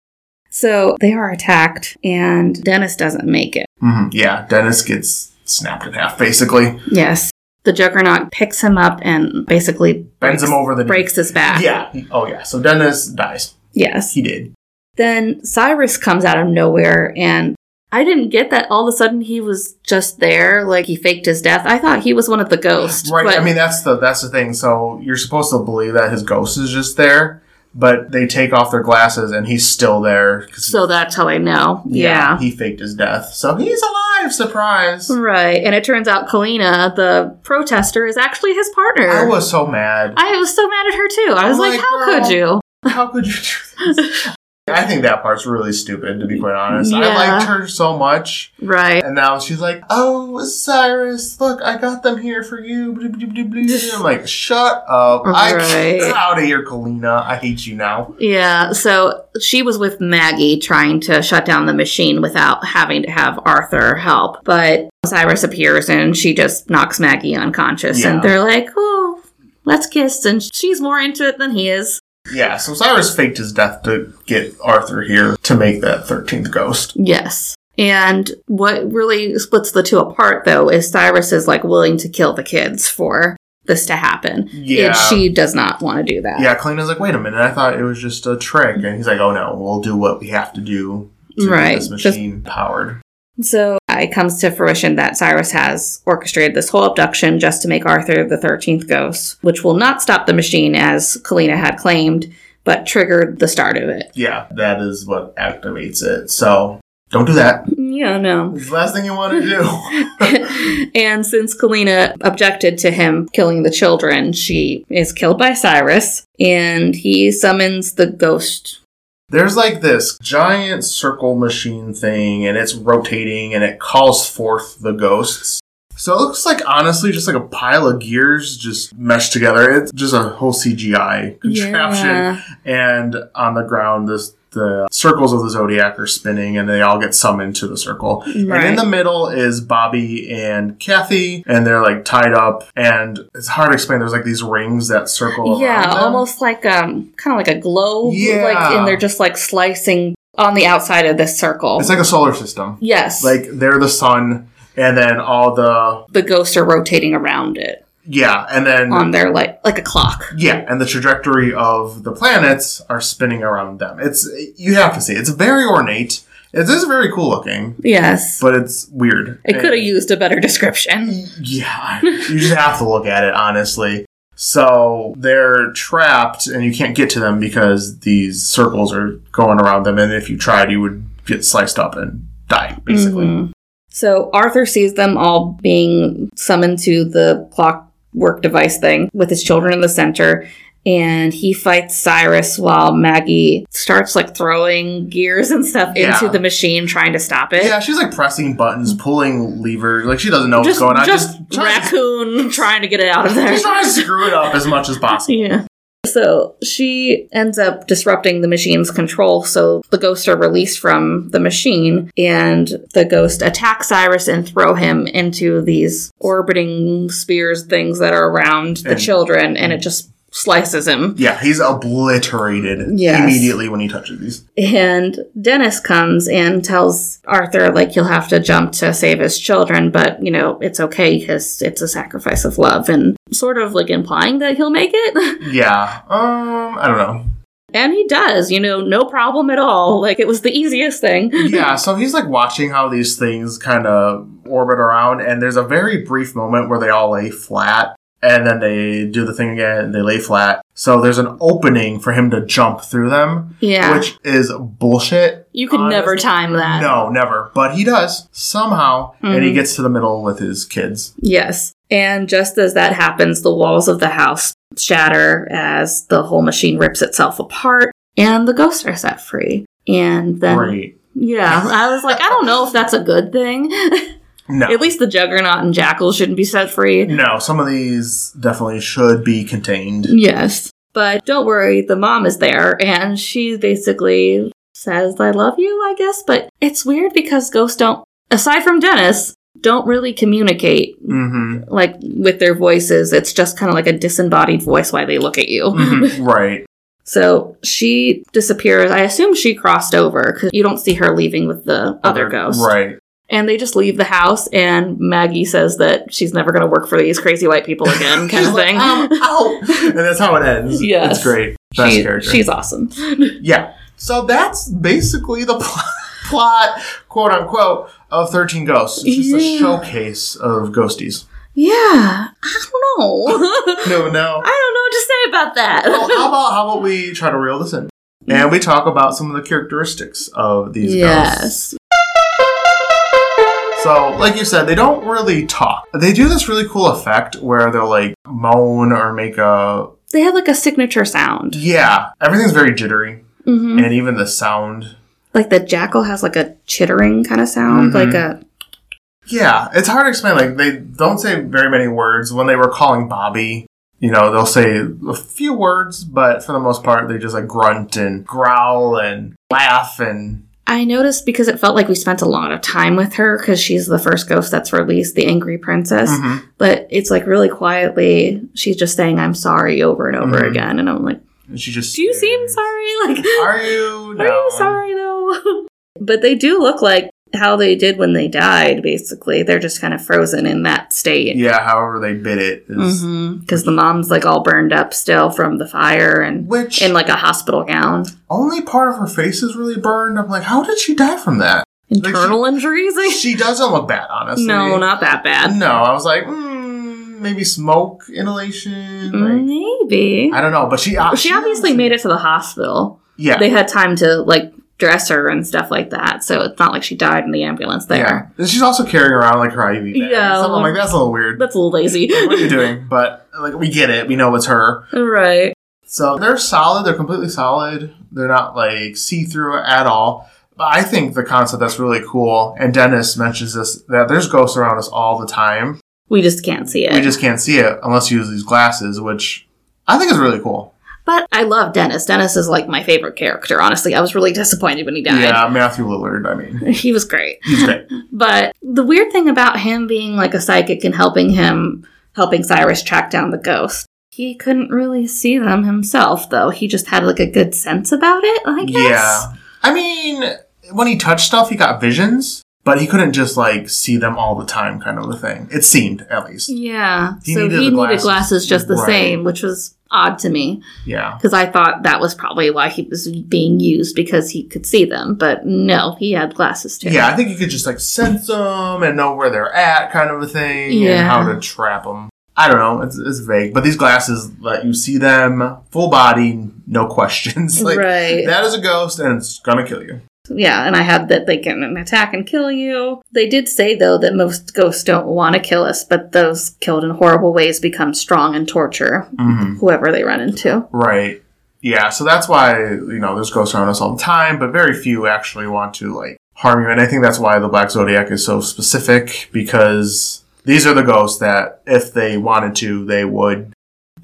Speaker 3: So they are attacked, and Dennis doesn't make it.
Speaker 2: Mm-hmm. Yeah, Dennis gets snapped in half, basically.
Speaker 3: Yes. The juggernaut picks him up and basically
Speaker 2: Bends
Speaker 3: breaks,
Speaker 2: him over the
Speaker 3: breaks his back.
Speaker 2: Yeah. oh, yeah. So Dennis dies.
Speaker 3: Yes.
Speaker 2: He did.
Speaker 3: Then Cyrus comes out of nowhere, and I didn't get that all of a sudden he was just there, like he faked his death. I thought he was one of the ghosts.
Speaker 2: Right.
Speaker 3: but-
Speaker 2: I mean, that's the that's the thing. So you're supposed to believe that his ghost is just there, but they take off their glasses and he's still there.
Speaker 3: So that's how I know. Yeah.
Speaker 2: He faked his death. So he's alive. Surprise.
Speaker 3: Right. And it turns out Kalina, the protester, is actually his partner.
Speaker 2: I was so mad.
Speaker 3: I was so mad at her too. I was
Speaker 2: I'm
Speaker 3: like,
Speaker 2: like,
Speaker 3: how
Speaker 2: girl.
Speaker 3: could you?
Speaker 2: How could you do this? I think that part's really stupid, to be quite honest. I liked her so much.
Speaker 3: Right.
Speaker 2: And now she's like, "Oh, Cyrus, look, I got them here for you." I'm like, "Shut up! I
Speaker 3: Right.
Speaker 2: get out of here, Kalina. I hate you now."
Speaker 3: Yeah. So she was with Maggie trying to shut down the machine without having to have Arthur help. But Cyrus appears and she just knocks Maggie unconscious.
Speaker 2: Yeah.
Speaker 3: And they're like, oh, let's kiss. And she's more into it than he is.
Speaker 2: Yeah, so Cyrus faked his death to get Arthur here to make that thirteenth ghost.
Speaker 3: Yes. And what really splits the two apart, though, is Cyrus is like willing to kill the kids for this to happen.
Speaker 2: Yeah.
Speaker 3: And she does not want to do that.
Speaker 2: Yeah, Kalina's like, "Wait a minute, I thought it was just a trick," and he's like, "Oh no, we'll do what we have to do to
Speaker 3: Right,
Speaker 2: get this machine powered."
Speaker 3: So it comes to fruition that Cyrus has orchestrated this whole abduction just to make Arthur the 13th ghost, which will not stop the machine as Kalina had claimed, but triggered the start of it.
Speaker 2: Yeah, that is what activates it. So don't do that.
Speaker 3: Yeah, no.
Speaker 2: It's the last thing you want to do.
Speaker 3: and since Kalina objected to him killing the children, she is killed by Cyrus, and he summons the ghost.
Speaker 2: There's like this giant circle machine thing, and it's rotating, and it calls forth the ghosts. So it looks like honestly just like a pile of gears just meshed together. It's just a whole CGI contraption.
Speaker 3: Yeah.
Speaker 2: And on the ground, this the circles of the zodiac are spinning, and they all get summoned to the circle. And in the middle is Bobby and Kathy, and they're like tied up, and it's hard to explain. There's like these rings that circle.
Speaker 3: Yeah,
Speaker 2: them.
Speaker 3: almost like um, kind of like a globe.
Speaker 2: Yeah.
Speaker 3: like, and they're just like slicing on the outside of this circle.
Speaker 2: It's like a solar system.
Speaker 3: yes,
Speaker 2: Like they're the sun, and then all the
Speaker 3: the ghosts are rotating around it
Speaker 2: yeah, and then
Speaker 3: on their like like a clock.
Speaker 2: yeah, and the trajectory of the planets are spinning around them. It's you have to see. It's very ornate. It is very cool looking,
Speaker 3: Yes,
Speaker 2: but it's weird.
Speaker 3: it could have used a better description.
Speaker 2: Yeah, you just have to look at it honestly. So they're trapped, and you can't get to them because these circles are going around them. And if you tried, you would get sliced up and die, basically.
Speaker 3: Mhm. So Arthur sees them all being summoned to the clockwork device thing with his children in the center. And he fights Cyrus while Maggie starts like throwing gears and stuff
Speaker 2: Yeah.
Speaker 3: into the machine, trying to stop it.
Speaker 2: Yeah, she's like pressing buttons, pulling levers. Like she doesn't know
Speaker 3: just,
Speaker 2: what's going on.
Speaker 3: just
Speaker 2: trying to-
Speaker 3: raccoon trying to get it out of there.
Speaker 2: She's trying to screw it up as much as possible.
Speaker 3: Yeah. So she ends up disrupting the machine's control, so the ghosts are released from the machine, and the ghost attacks Cyrus and throw him into these orbiting spears things that are around the
Speaker 2: And-
Speaker 3: children, and it just slices him.
Speaker 2: Yeah, he's obliterated
Speaker 3: Yes.
Speaker 2: immediately when he touches these.
Speaker 3: And Dennis comes and tells Arthur, like, he'll have to jump to save his children, but, you know, it's okay because it's a sacrifice of love, and sort of like implying that he'll make it.
Speaker 2: Yeah, um, I don't know.
Speaker 3: And he does, you know, no problem at all. Like it was the easiest thing.
Speaker 2: Yeah, so he's like watching how these things kind of orbit around, and there's a very brief moment where they all lay flat, and then they do the thing again, and they lay flat. So there's an opening for him to jump through them,
Speaker 3: Yeah.
Speaker 2: which is bullshit.
Speaker 3: you could
Speaker 2: honest-
Speaker 3: never time that.
Speaker 2: No, never. But he does somehow, and he
Speaker 3: Mhm.
Speaker 2: gets to the middle with his kids.
Speaker 3: Yes. And just as that happens, the walls of the house shatter as the whole machine rips itself apart and the ghosts are set free. And then,
Speaker 2: Great.
Speaker 3: yeah, I was like, I don't know if that's a good thing.
Speaker 2: No.
Speaker 3: At least the Juggernaut and Jackal shouldn't be set free.
Speaker 2: No, some of these definitely should be contained.
Speaker 3: Yes. But don't worry, the mom is there and she basically says, I love you, I guess. But it's weird because ghosts don't, aside from Dennis, don't really communicate
Speaker 2: hmm
Speaker 3: like with their voices. It's just kind of like a disembodied voice while they look at you.
Speaker 2: hmm Right.
Speaker 3: So she disappears. I assume she crossed over because you don't see her leaving with the other ghost.
Speaker 2: Right.
Speaker 3: And they just leave the house, and Maggie says that she's never going to work for these crazy white people again, kind
Speaker 2: She's
Speaker 3: of thing.
Speaker 2: "I'm oh, out." Oh. and that's how it ends.
Speaker 3: Yeah,
Speaker 2: It's great. Best
Speaker 3: She-
Speaker 2: character.
Speaker 3: she's awesome.
Speaker 2: Yeah. So that's basically the pl- plot, quote unquote, of 13 Ghosts. It's just a
Speaker 3: Yeah.
Speaker 2: showcase of ghosties.
Speaker 3: Yeah, I don't know.
Speaker 2: No, no.
Speaker 3: I don't know what to say about that.
Speaker 2: well, how about how about we try to reel this in and we talk about some of the characteristics of these ghosts. So, like you said, they don't really talk. They do this really cool effect where they'll like moan or make a
Speaker 3: They have like a signature sound.
Speaker 2: yeah. Everything's very jittery,
Speaker 3: hmm
Speaker 2: and even the sound.
Speaker 3: Like the jackal has like a chittering kind of sound,
Speaker 2: Mhm.
Speaker 3: like a
Speaker 2: Yeah, it's hard to explain. Like they don't say very many words. When they were calling Bobby, you know, they'll say a few words, but for the most part, they just like grunt and growl and laugh and
Speaker 3: I noticed because it felt like we spent a lot of time with her because she's the first ghost that's released, the angry princess.
Speaker 2: Mhm.
Speaker 3: But it's like really quietly, she's just saying "I'm sorry" over and over
Speaker 2: Mhm.
Speaker 3: again, and I'm like,
Speaker 2: And she just
Speaker 3: "Do you seem sorry? Like,
Speaker 2: Are you?
Speaker 3: are you sorry though?" but they do look like how they did when they died. Basically, they're just kind of frozen in that state.
Speaker 2: Yeah, however they bit it.
Speaker 3: Because the mom's like all burned up still from the fire and
Speaker 2: which
Speaker 3: in like a hospital gown.
Speaker 2: only part of her face is really burned. I'm like, how did she die from that?
Speaker 3: Internal injuries? Like,
Speaker 2: She doesn't look bad, honestly.
Speaker 3: no, not that bad.
Speaker 2: No, I was like, mm, maybe smoke inhalation. Like,
Speaker 3: Maybe.
Speaker 2: I don't know, but she uh,
Speaker 3: she obviously made it to the hospital.
Speaker 2: Yeah,
Speaker 3: They had time to like dress her and stuff like that, so it's not like she died in the ambulance there.
Speaker 2: yeah. And she's also carrying around like her IV bag.
Speaker 3: Yeah,
Speaker 2: so I'm like, that's a little weird.
Speaker 3: That's a little lazy.
Speaker 2: what are you doing? But like, we get it. We know it's her.
Speaker 3: right.
Speaker 2: So they're solid. They're completely solid. They're not like see through at all. But I think the concept that's really cool, and Dennis mentions this, that there's ghosts around us all the time.
Speaker 3: We just can't see it.
Speaker 2: We just can't see it unless you use these glasses, which I think is really cool.
Speaker 3: But I love Dennis. Dennis is like my favorite character, honestly. I was really disappointed when he died.
Speaker 2: Yeah, Matthew Lillard. I mean,
Speaker 3: He was great.
Speaker 2: he's great.
Speaker 3: But the weird thing about him being like a psychic and helping him, helping Cyrus track down the ghost, he couldn't really see them himself, though. He just had like a good sense about it, I guess.
Speaker 2: Yeah. I mean, when he touched stuff, he got visions, but he couldn't just like see them all the time, kind of a thing. It seemed, at least.
Speaker 3: Yeah.
Speaker 2: He
Speaker 3: so
Speaker 2: needed
Speaker 3: he
Speaker 2: the
Speaker 3: needed
Speaker 2: glasses.
Speaker 3: glasses just the
Speaker 2: Right.
Speaker 3: same, which was odd to me
Speaker 2: Yeah.
Speaker 3: because I thought that was probably why he was being used because he could see them. But no, he had glasses too.
Speaker 2: Yeah, I think you could just like sense them and know where they're at, kind of a thing, and
Speaker 3: Yeah.
Speaker 2: how to trap them. I don't know. It's, it's vague, but these glasses let you see them full body, no questions. like
Speaker 3: right.
Speaker 2: that is a ghost, and it's gonna kill you.
Speaker 3: Yeah, and I had that they can attack and kill you. They did say though that most ghosts don't want to kill us, but those killed in horrible ways become strong and torture
Speaker 2: hmm
Speaker 3: whoever they run into.
Speaker 2: Right. Yeah. So that's why you know there's ghosts around us all the time, but very few actually want to like harm you, and I think that's why the Black Zodiac is so specific because these are the ghosts that if they wanted to, they would.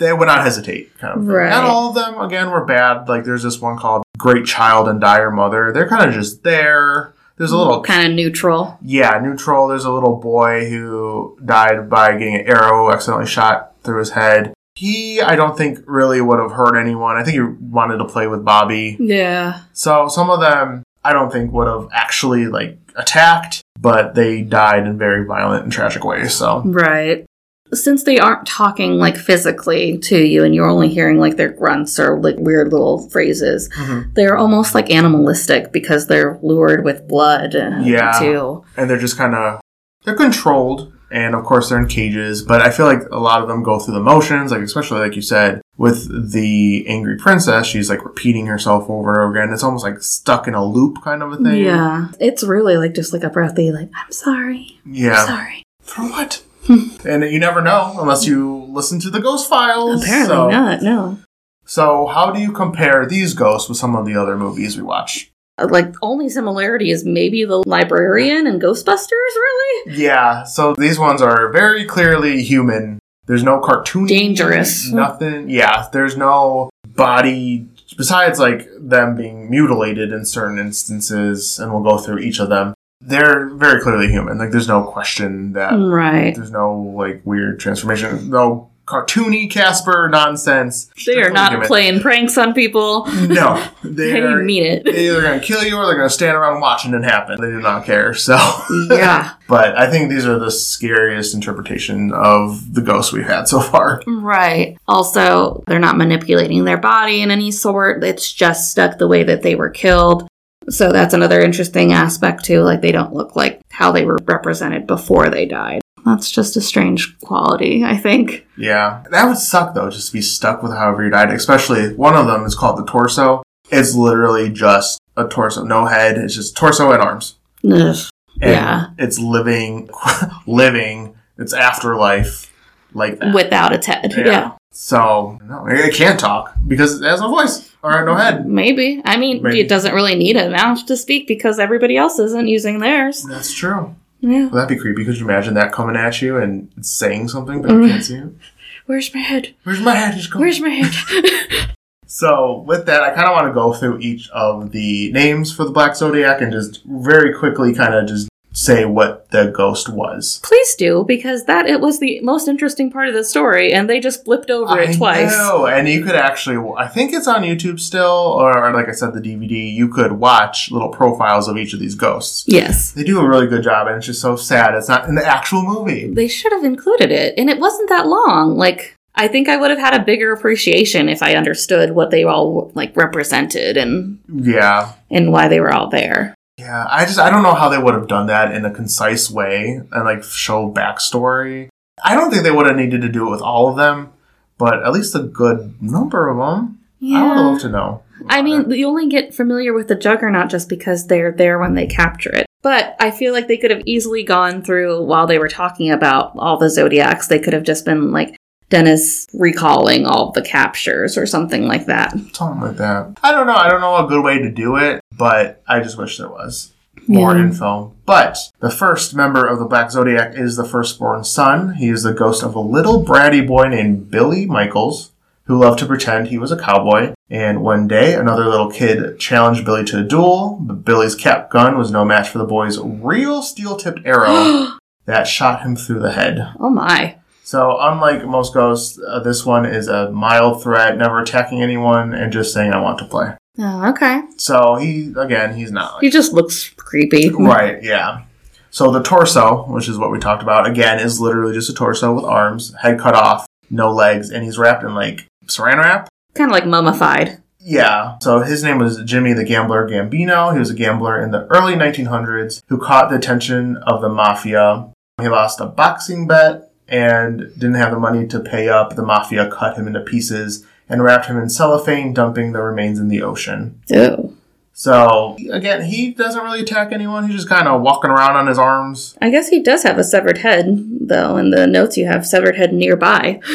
Speaker 2: They would not hesitate. Kind of.
Speaker 3: Right.
Speaker 2: Not all of them, again, were bad. Like there's this one called Great Child and Dire Mother. They're kind of just there. There's a little
Speaker 3: kind of neutral.
Speaker 2: yeah, neutral. There's a little boy who died by getting an arrow accidentally shot through his head. He, I don't think, really would have hurt anyone. I think he wanted to play with Bobby.
Speaker 3: Yeah.
Speaker 2: So some of them, I don't think would have actually like attacked, but they died in very violent and tragic ways. So
Speaker 3: Right. Since they aren't talking like physically to you and you're only hearing like their grunts or like weird little phrases,
Speaker 2: Mhm.
Speaker 3: they're almost like animalistic because they're lured with blood uh,
Speaker 2: Yeah.
Speaker 3: too.
Speaker 2: and they're just kind of they're controlled, and of course they're in cages. But I feel like a lot of them go through the motions, like especially like you said with the angry princess, she's like repeating herself over and over again. It's almost like stuck in a loop kind of a thing.
Speaker 3: Yeah. It's really like just like a breathy like I'm sorry.
Speaker 2: Yeah.
Speaker 3: Sorry.
Speaker 2: For what? and you never know unless you listen to the ghost files.
Speaker 3: Apparently
Speaker 2: so,
Speaker 3: not, no.
Speaker 2: So, how do you compare these ghosts with some of the other movies we watch?
Speaker 3: Uh, Like only similarity is maybe the librarian and Ghostbusters, really?
Speaker 2: Yeah, so these ones are very clearly human. There's no cartoon.
Speaker 3: Dangerous.
Speaker 2: Nothing. Yeah, there's no body. Besides, like, them being mutilated in certain instances, and we'll go through each of them. They're very clearly human. Like, there's no question that
Speaker 3: Right.
Speaker 2: there's no, like, weird transformation. No cartoony Casper nonsense.
Speaker 3: They are not
Speaker 2: human.
Speaker 3: playing pranks on people.
Speaker 2: No.
Speaker 3: They
Speaker 2: They're
Speaker 3: mean it.
Speaker 2: they're either going to kill you or they're going to stand around watching it happen. They do not care. So.
Speaker 3: yeah.
Speaker 2: But I think these are the scariest interpretation of the ghosts we've had so far.
Speaker 3: Right. Also, they're not manipulating their body in any sort. It's just stuck the way that they were killed. So that's another interesting aspect too. Like they don't look like how they were represented before they died. That's just a strange quality, I think.
Speaker 2: Yeah. That would suck though, just to be stuck with however you died. Especially one of them is called the torso. It's literally just a torso, no head. It's just torso and arms.
Speaker 3: Ugh.
Speaker 2: And
Speaker 3: Yeah.
Speaker 2: It's living, living. It's afterlife like that.
Speaker 3: Without its head. Yeah.
Speaker 2: So no, maybe it can't talk because it has no voice or no head.
Speaker 3: Maybe. I mean,
Speaker 2: Maybe.
Speaker 3: it doesn't really need a mouth to speak because everybody else isn't using theirs.
Speaker 2: That's true.
Speaker 3: Yeah.
Speaker 2: Well, that'd be creepy. Could you imagine that coming at you and saying something but you can't see it?
Speaker 3: Where's my head?
Speaker 2: Where's my head?
Speaker 3: Where's my head?
Speaker 2: So with that, I kind of want to go through each of the names for the Black Zodiac and just very quickly kind of just say what the ghost was.
Speaker 3: Please do, because that it was the most interesting part of the story, and they just flipped over it
Speaker 2: I
Speaker 3: twice.
Speaker 2: know, and you could actually, I think it's on YouTube still, or like I said, the DVD. You could watch little profiles of each of these ghosts.
Speaker 3: Yes.
Speaker 2: They do a really good job, and it's just so sad it's not in the actual movie.
Speaker 3: They should have included it, and it wasn't that long. Like, I think I would have had a bigger appreciation if I understood what they all like represented and
Speaker 2: Yeah,
Speaker 3: and why they were all there.
Speaker 2: Yeah. I just I don't know how they would have done that in a concise way and like show backstory. I don't think they would have needed to do it with all of them, but at least a good number of them. Yeah. I would love to know.
Speaker 3: I mean, you only get familiar with the Juggernaut just because they're there when they capture it. But I feel like they could have easily gone through while they were talking about all the Zodiacs. They could have just been like Dennis recalling all the captures or something like that.
Speaker 2: something like that. I don't know. I don't know a good way to do it, but I just wish there was more
Speaker 3: Yeah.
Speaker 2: info. But the first member of the Black Zodiac is the firstborn son. He is the ghost of a little bratty boy named Billy Michaels, who loved to pretend he was a cowboy. And one day, another little kid challenged Billy to a duel, but Billy's cap gun was no match for the boy's real steel-tipped arrow that shot him through the head.
Speaker 3: Oh my.
Speaker 2: So, unlike most ghosts, uh, this one is a mild threat, never attacking anyone, and just saying, I want to play.
Speaker 3: Oh, okay.
Speaker 2: So, he, again, he's not.
Speaker 3: He just looks creepy.
Speaker 2: right, yeah. So, the torso, which is what we talked about, again, is literally just a torso with arms, head cut off, no legs, and he's wrapped in like saran wrap.
Speaker 3: Kind of like mummified.
Speaker 2: Yeah. So his name was Jimmy the Gambler Gambino. He was a gambler in the early 1900s who caught the attention of the mafia. He lost a boxing bet and didn't have the money to pay up. The mafia cut him into pieces and wrapped him in cellophane, dumping the remains in the ocean.
Speaker 3: Ew.
Speaker 2: So again, he doesn't really attack anyone. He's just kind of walking around on his arms.
Speaker 3: I guess he does have a severed head, though. In the notes, you have severed head nearby.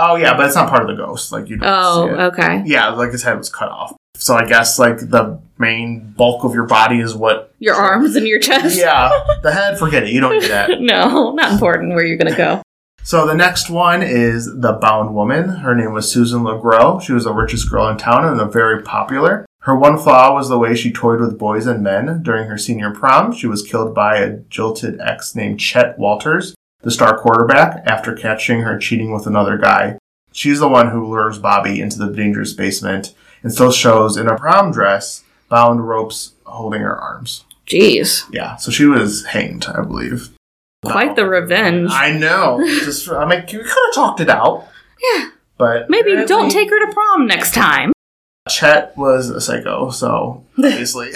Speaker 2: Oh yeah, but it's not part of the ghost. Like you don't
Speaker 3: Oh, okay.
Speaker 2: Yeah, like his head was cut off. So I guess like the main bulk of your body is what
Speaker 3: Your arms and your chest.
Speaker 2: Yeah, the head, forget it. You don't need that.
Speaker 3: No, not important where you're gonna go.
Speaker 2: So the next one is the bound woman. Her name was Susan LeGros. She was the richest girl in town and a very popular. Her one flaw was the way she toyed with boys and men. During her senior prom, she was killed by a jilted ex named Chet Walters, the star quarterback, after catching her cheating with another guy. She's the one who lures Bobby into the dangerous basement and still shows in a prom dress, bound ropes holding her arms.
Speaker 3: Jeez,
Speaker 2: Yeah, so she was hanged, I believe.
Speaker 3: quite the revenge.
Speaker 2: I know. Just I mean, you could have talked it out.
Speaker 3: Yeah.
Speaker 2: But
Speaker 3: Maybe don't take her to prom next time.
Speaker 2: Chet was a psycho, so obviously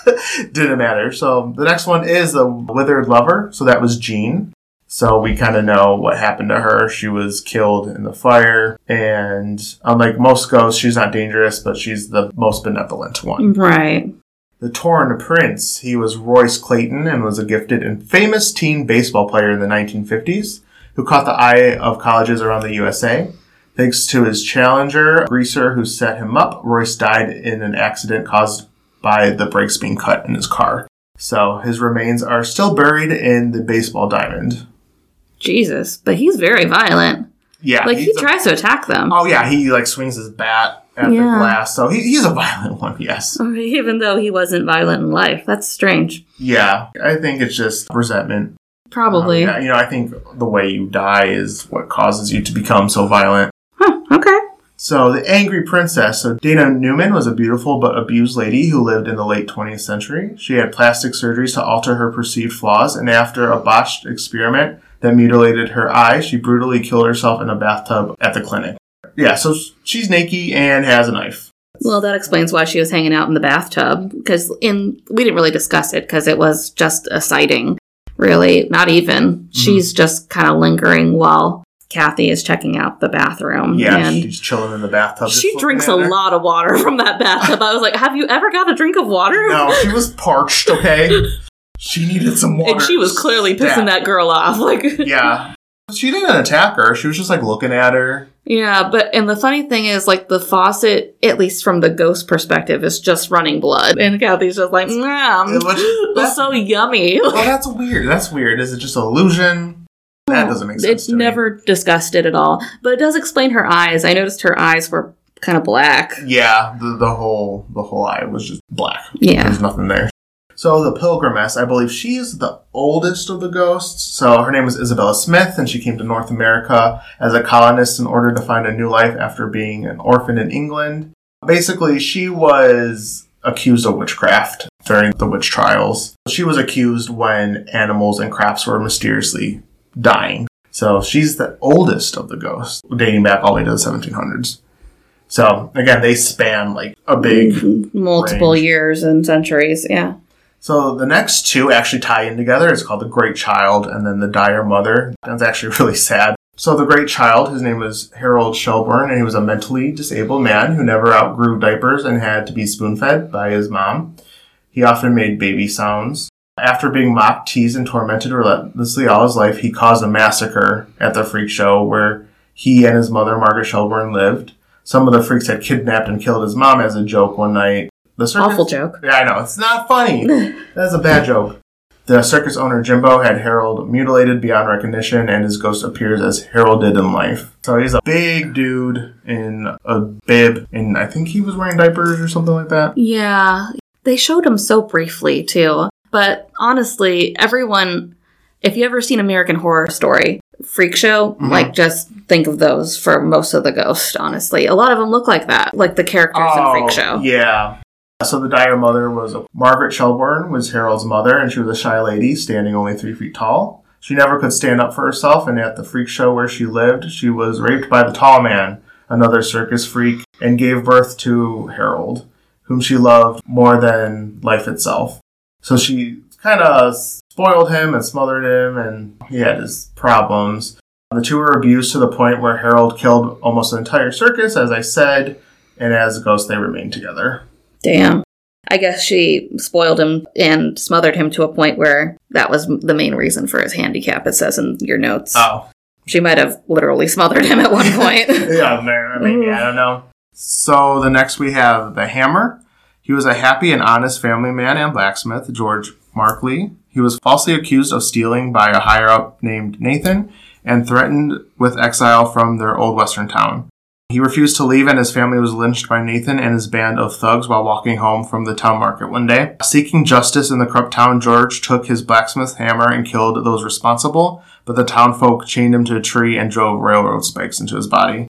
Speaker 2: didn't matter. So the next one is the withered lover. So that was Jean. So we kind of know what happened to her. She was killed in the fire, and unlike most ghosts, she's not dangerous, but she's the most benevolent one.
Speaker 3: Right.
Speaker 2: The Torn Prince. He was Royce Clayton and was a gifted and famous teen baseball player in the 1950s who caught the eye of colleges around the USA. Thanks to his challenger, Greaser, who set him up, Royce died in an accident caused by the brakes being cut in his car. So his remains are still buried in the baseball diamond.
Speaker 3: Jesus, but he's very violent.
Speaker 2: Yeah,
Speaker 3: Like he
Speaker 2: a-
Speaker 3: tries to attack them,
Speaker 2: oh yeah, he like swings his bat at the glass. So he, he's a violent one. Yes.
Speaker 3: even though he wasn't violent in life. That's strange.
Speaker 2: Yeah, I think it's just resentment.
Speaker 3: Probably.
Speaker 2: Um, yeah, you know, I think the way you die is what causes you to become so violent.
Speaker 3: Huh, okay.
Speaker 2: So, the Angry Princess. So, Dana Newman was a beautiful but abused lady who lived in the late 20th century. She had plastic surgeries to alter her perceived flaws, and after a botched experiment that mutilated her eye, she brutally killed herself in a bathtub at the clinic. Yeah, so she's naked and has a knife.
Speaker 3: Well, that explains why she was hanging out in the bathtub. Because in we didn't really discuss it because it was just a sighting. really. Not even.
Speaker 2: Mm-hmm.
Speaker 3: She's just kind of lingering while Kathy is checking out the bathroom.
Speaker 2: Yeah,
Speaker 3: and
Speaker 2: she's chilling in the bathtub.
Speaker 3: she drinks a lot of water from that bathtub. I was like, have you ever got a drink of water?
Speaker 2: No, she was parched. Okay, she needed some water.
Speaker 3: And she was clearly pissing
Speaker 2: Stat.
Speaker 3: that girl off. Like,
Speaker 2: Yeah, she didn't attack her. She was just like looking at her.
Speaker 3: yeah, but and the funny thing is, like, the faucet, at least from the ghost perspective, is just running blood, and Kathy's just like, mmm,
Speaker 2: It was-
Speaker 3: so yummy.
Speaker 2: Well, that's weird. That's weird. Is it just an illusion? That doesn't make sense.
Speaker 3: It's never discussed it at all, but it does explain her eyes. I noticed her eyes were kind of black.
Speaker 2: Yeah, the, the whole the whole eye was just black.
Speaker 3: Yeah.
Speaker 2: There's nothing there. So the pilgrimess, I believe she is the oldest of the ghosts. So her name is Isabella Smith, and she came to North America as a colonist in order to find a new life after being an orphan in England. Basically, she was accused of witchcraft during the witch trials. She was accused when animals and crops were mysteriously dying. So she's the oldest of the ghosts, dating back all the way to the 1700s. So again, they span like a big mm-hmm.
Speaker 3: Multiple
Speaker 2: range.
Speaker 3: years and centuries. Yeah.
Speaker 2: So the next two actually tie in together. It's called The Great Child and then The Dire Mother. That's actually really sad. So the Great Child, his name was Harold Shelburne, and he was a mentally disabled man who never outgrew diapers and had to be spoon-fed by his mom. He often made baby sounds. After being mocked, teased, and tormented relentlessly all his life, he caused a massacre at the freak show where he and his mother, Margaret Shelburne, lived. Some of the freaks had kidnapped and killed his mom as a joke one night. The circus-
Speaker 3: Awful joke.
Speaker 2: yeah, I know. It's not funny. That's a bad joke. The circus owner Jimbo had Harold mutilated beyond recognition, and his ghost appears as Harold did in life. So he's a big dude in a bib, and I think he was wearing diapers or something like that.
Speaker 3: Yeah. They showed him so briefly, too. But honestly, everyone, if you ever seen American Horror Story, Freak Show,
Speaker 2: Mhm.
Speaker 3: like just think of those for most of the ghosts, honestly. A lot of them look like that, like the characters in Freak Show.
Speaker 2: Oh, Yeah. Uh, so the dire mother was a, Margaret Shelburne was Harold's mother, and she was a shy lady, standing only three feet tall. She never could stand up for herself, and at the freak show where she lived, she was raped by the tall man, another circus freak, and gave birth to Harold, whom she loved more than life itself. So she kind of spoiled him and smothered him, and he had his problems. The two were abused to the point where Harold killed almost the entire circus, as I said, and as ghosts they remained together.
Speaker 3: Damn. I guess she spoiled him and smothered him to a point where that was the main reason for his handicap, it says in your notes.
Speaker 2: Oh.
Speaker 3: She might have literally smothered him at one point.
Speaker 2: yeah, ma- maybe, I don't know. So the next we have the Hammer. He was a happy and honest family man and blacksmith, George Markley. He was falsely accused of stealing by a higher up named Nathan and threatened with exile from their old western town. He refused to leave and his family was lynched by Nathan and his band of thugs while walking home from the town market one day. Seeking justice in the corrupt town, George took his blacksmith hammer and killed those responsible, but the town folk chained him to a tree and drove railroad spikes into his body.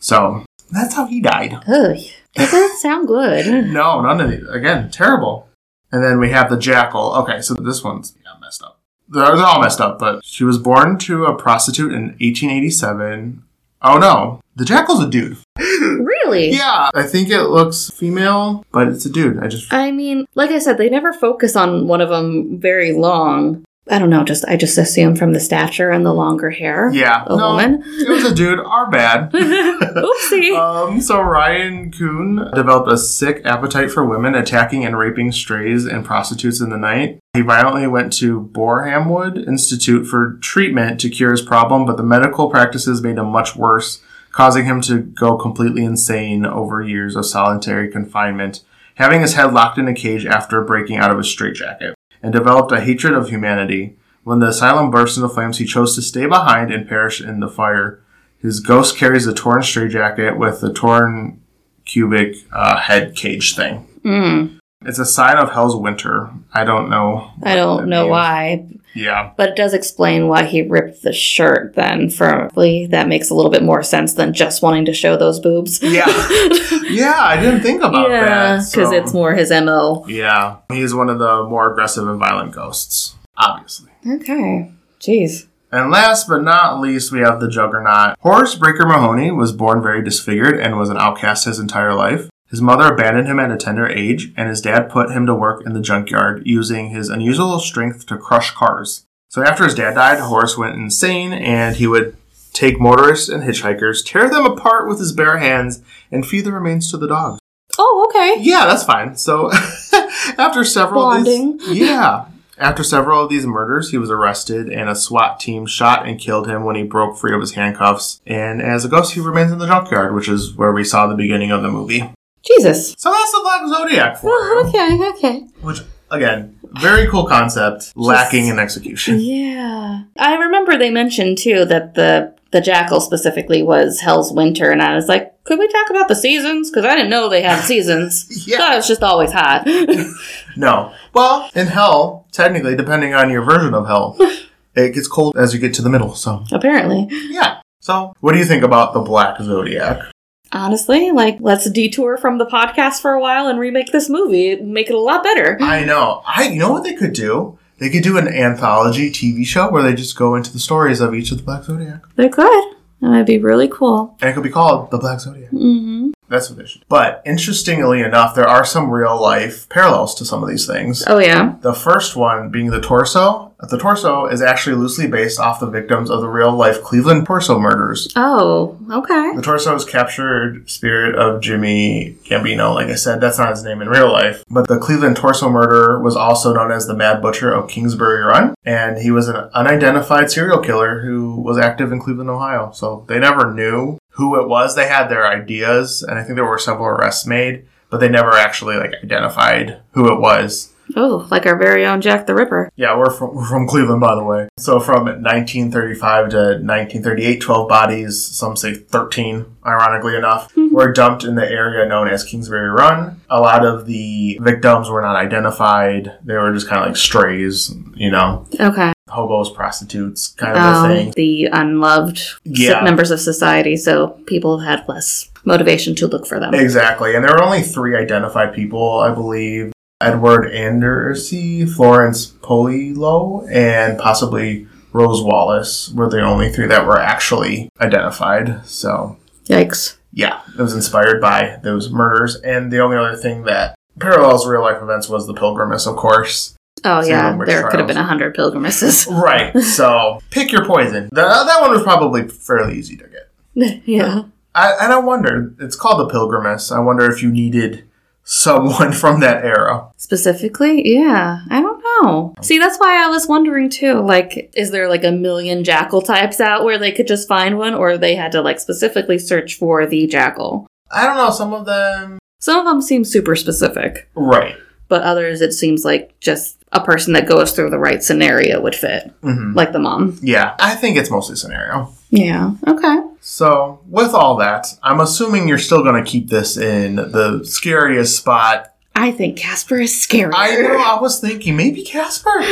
Speaker 2: So, that's how he died.
Speaker 3: Ugh. That doesn't sound good.
Speaker 2: No, none of these. Again, terrible. And then we have the jackal. Okay, so this one's yeah, messed up. They're, they're all messed up, but she was born to a prostitute in 1887. Oh no, the jackal's a dude.
Speaker 3: Really?
Speaker 2: Yeah, I think it looks female, but it's a dude. I just
Speaker 3: I mean, like I said, they never focus on one of them very long. I don't know, just I just assume from the stature and the longer hair.
Speaker 2: yeah,
Speaker 3: A
Speaker 2: no,
Speaker 3: woman.
Speaker 2: it was a dude. Our bad.
Speaker 3: Oopsie.
Speaker 2: Um, so Ryan Kuhn developed a sick appetite for women, attacking and raping strays and prostitutes in the night. He violently went to Borehamwood Institute for treatment to cure his problem, but the medical practices made him much worse, causing him to go completely insane over years of solitary confinement, having his head locked in a cage after breaking out of his straitjacket, and developed a hatred of humanity. When the asylum burst into flames, he chose to stay behind and perish in the fire. His ghost carries a torn straitjacket with the torn cubic uh, head cage thing.
Speaker 3: Mm,
Speaker 2: It's a sign of Hell's Winter. I don't know.
Speaker 3: I don't know
Speaker 2: means.
Speaker 3: why,
Speaker 2: Yeah.
Speaker 3: but it does explain why he ripped the shirt then. firmly. that makes a little bit more sense than just wanting to show those boobs.
Speaker 2: Yeah. Yeah, I didn't think about
Speaker 3: yeah,
Speaker 2: that.
Speaker 3: because
Speaker 2: so-
Speaker 3: it's more his MO.
Speaker 2: Yeah. He's one of the more aggressive and violent ghosts, obviously.
Speaker 3: Okay. Jeez.
Speaker 2: And last but not least, we have the Juggernaut. Horace Breaker Mahoney was born very disfigured and was an outcast his entire life. His mother abandoned him at a tender age, and his dad put him to work in the junkyard, using his unusual strength to crush cars. So after his dad died, Horace went insane and he would take motorists and hitchhikers, tear them apart with his bare hands, and feed the remains to the dogs.
Speaker 3: Oh, okay.
Speaker 2: Yeah, that's fine. So after several
Speaker 3: Bonding.
Speaker 2: these, yeah. After several of these murders, he was arrested and a SWAT team shot and killed him when he broke free of his handcuffs. And as a ghost, he remains in the junkyard, which is where we saw the beginning of the movie.
Speaker 3: Jesus.
Speaker 2: So that's the Black Zodiac for
Speaker 3: Oh,
Speaker 2: you.
Speaker 3: okay, okay.
Speaker 2: Which, again, very cool concept, lacking in execution.
Speaker 3: Yeah. I remember they mentioned too that the the jackal specifically was Hell's Winter, and I was like, could we talk about the seasons? Because I didn't know they had seasons.
Speaker 2: Yeah.
Speaker 3: Thought it was just always hot.
Speaker 2: No. Well, in hell, technically, depending on your version of hell, it gets cold as you get to the middle. So,
Speaker 3: Apparently.
Speaker 2: yeah. So, what do you think about the Black Zodiac?
Speaker 3: Honestly, like, let's detour from the podcast for a while and remake this movie. Make it a lot better.
Speaker 2: I know. I you know what they could do? They could do an anthology TV show where they just go into the stories of each of the Black Zodiac.
Speaker 3: They could. That would be really cool.
Speaker 2: And it could be called The Black Zodiac.
Speaker 3: hmm
Speaker 2: That's what they should. But interestingly enough, there are some real life parallels to some of these things.
Speaker 3: Oh, yeah.
Speaker 2: The first one being the torso. The torso is actually loosely based off the victims of the real life Cleveland torso murders.
Speaker 3: Oh, okay.
Speaker 2: The torso is captured spirit of Jimmy Gambino. Like I said, that's not his name in real life. But the Cleveland torso murderer was also known as the Mad Butcher of Kingsbury Run. And he was an unidentified serial killer who was active in Cleveland, Ohio. So they never knew who it was. They had their ideas, and I think there were several arrests made, but they never actually like identified who it was.
Speaker 3: Oh, like our very own Jack the Ripper.
Speaker 2: Yeah, we're from, we're from Cleveland, by the way. So from 1935 to 1938, 12 bodies, some say 13, ironically enough, were dumped in the area known as Kingsbury Run. A lot of the victims were not identified. They were just kind of like strays, you know,
Speaker 3: Okay.
Speaker 2: Hobos, prostitutes, kind of a
Speaker 3: Um,
Speaker 2: thing.
Speaker 3: the unloved
Speaker 2: Yeah.
Speaker 3: members of society, so people had less motivation to look for them.
Speaker 2: Exactly. And there were only three identified people, I believe. Edward Andrassy, Florence Polillo, and possibly Rose Wallace were the only three that were actually identified. So,
Speaker 3: Yikes.
Speaker 2: yeah, it was inspired by those murders. And the only other thing that parallels real life events was the Pilgrimess, of course.
Speaker 3: Oh
Speaker 2: Salem
Speaker 3: yeah, there could have been a hundred pilgrimages.
Speaker 2: Right. so, pick your poison. That, uh, that one was probably fairly easy to get.
Speaker 3: yeah.
Speaker 2: I, and I wonder, it's called the Pilgrimess. I wonder if you needed someone from that era.
Speaker 3: Specifically, yeah. I don't know. See, that's why I was wondering too. Like, is there like a million jackal types out where they could just find one, or they had to like specifically search for the jackal?
Speaker 2: I don't know, some of them.
Speaker 3: Some of them seem super specific,
Speaker 2: Right.
Speaker 3: but others it seems like just a person that goes through the right scenario would fit,
Speaker 2: hmm
Speaker 3: like the mom.
Speaker 2: Yeah, I think it's mostly scenario.
Speaker 3: Yeah. Okay.
Speaker 2: So, with all that, I'm assuming you're still going to keep this in the scariest spot.
Speaker 3: I think Casper is scary.
Speaker 2: I know, I was thinking maybe Casper.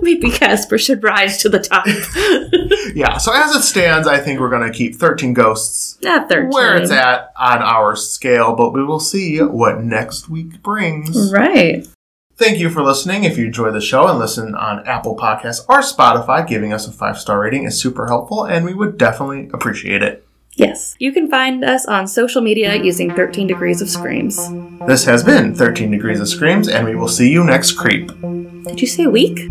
Speaker 3: Maybe Casper should rise to the top.
Speaker 2: yeah, so as it stands, I think we're going to keep 13 ghosts
Speaker 3: At 13.
Speaker 2: where it's at on our scale, but we will see what next week brings.
Speaker 3: Right.
Speaker 2: Thank you for listening. If you enjoy the show and listen on Apple Podcasts or Spotify, giving us a five star rating is super helpful and we would definitely appreciate it.
Speaker 3: Yes. You can find us on social media using 13 Degrees of Screams.
Speaker 2: This has been 13 Degrees of Screams, and we will see you next creep.
Speaker 3: Did you say week?